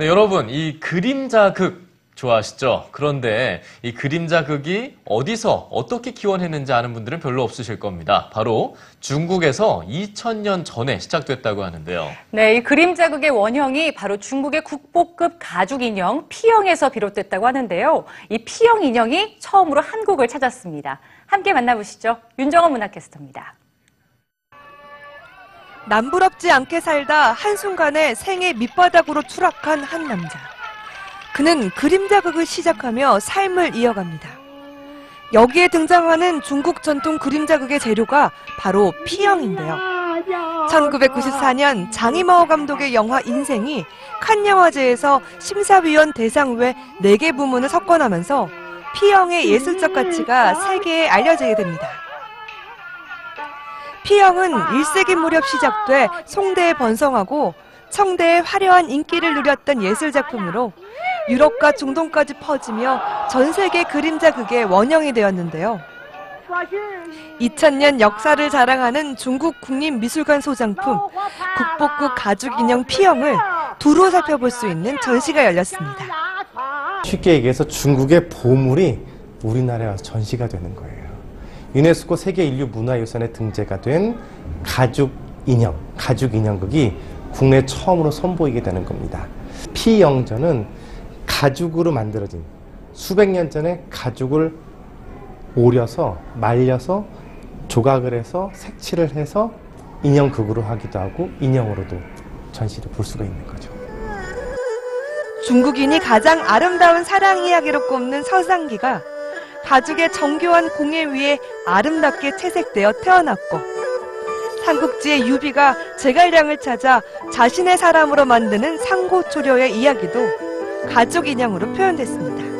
네, 여러분, 이 그림자극 좋아하시죠? 그런데 이 그림자극이 어디서 어떻게 기원했는지 아는 분들은 별로 없으실 겁니다. 바로 중국에서 2000년 전에 시작됐다고 하는데요. 네, 이 그림 자극의 원형이 바로 중국의 국보급 가죽 인형 피영에서 비롯됐다고 하는데요. 이 피영 인형이 처음으로 한국을 찾았습니다. 함께 만나보시죠. 윤정원 문화캐스터입니다. 남부럽지 않게 살다 한순간에 생의 밑바닥으로 추락한 한 남자. 그는 그림 자극을 시작하며 삶을 이어갑니다. 여기에 등장하는 중국 전통 그림 자극의 재료가 바로 피영인데요. 1994년 장이마오 감독의 영화 인생이 칸 영화제에서 심사위원 대상 외 4개 부문을 석권하면서 피영의 예술적 가치가 세계에 알려지게 됩니다. 피영은 1세기 무렵 시작돼 송대에 번성하고 청대의 화려한 인기를 누렸던 예술 작품으로 유럽과 중동까지 퍼지며 전 세계 그림자극의 원형이 되었는데요. 2000년 역사를 자랑하는 중국 국립미술관 소장품 국보급 가죽 인형 피영을 두루 살펴볼 수 있는 전시가 열렸습니다. 쉽게 얘기해서 중국의 보물이 우리나라에 와서 전시가 되는 거예요. 유네스코 세계 인류 문화유산에 등재가 된 가죽 인형, 가죽 인형극이 국내 처음으로 선보이게 되는 겁니다. 피영전은 가죽으로 만들어진 수백 년 전에 가죽을 오려서 말려서 조각을 해서 색칠을 해서 인형극으로 하기도 하고 인형으로도 전시를 볼 수가 있는 거죠. 중국인이 가장 아름다운 사랑 이야기로 꼽는 서상기가 가죽의 정교한 공예 위에 아름답게 채색되어 태어났고 삼국지의 유비가 제갈량을 찾아 자신의 사람으로 만드는 상고초려의 이야기도 가죽 인형으로 표현됐습니다.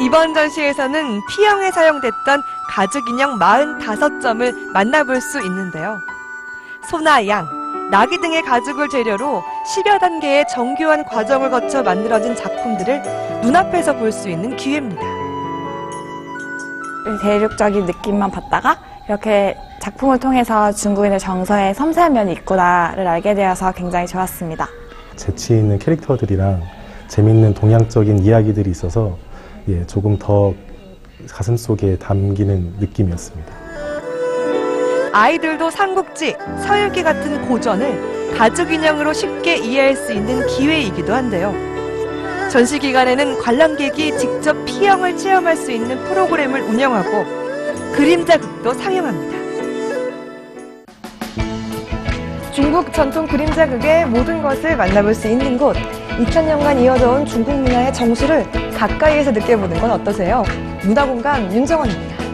이번 전시에서는 피형에 사용됐던 가죽 인형 45점을 만나볼 수 있는데요. 소나 양, 나귀 등의 가죽을 재료로 10여 단계의 정교한 과정을 거쳐 만들어진 작품들을 눈앞에서 볼 수 있는 기회입니다. 대륙적인 느낌만 받다가 이렇게 작품을 통해서 중국인의 정서에 섬세한 면이 있구나를 알게 되어서 굉장히 좋았습니다. 재치 있는 캐릭터들이랑 재밌는 동양적인 이야기들이 있어서 예, 조금 더 가슴 속에 담기는 느낌이었습니다. 아이들도 삼국지, 서유기 같은 고전을 가죽 인형으로 쉽게 이해할 수 있는 기회이기도 한데요. 전시 기간에는 관람객이 직접 피형을 체험할 수 있는 프로그램을 운영하고 그림자극도 상영합니다. 중국 전통 그림자극의 모든 것을 만나볼 수 있는 곳. 2000년간 이어져온 중국 문화의 정수를 가까이에서 느껴보는 건 어떠세요? 문화공간 윤정원입니다.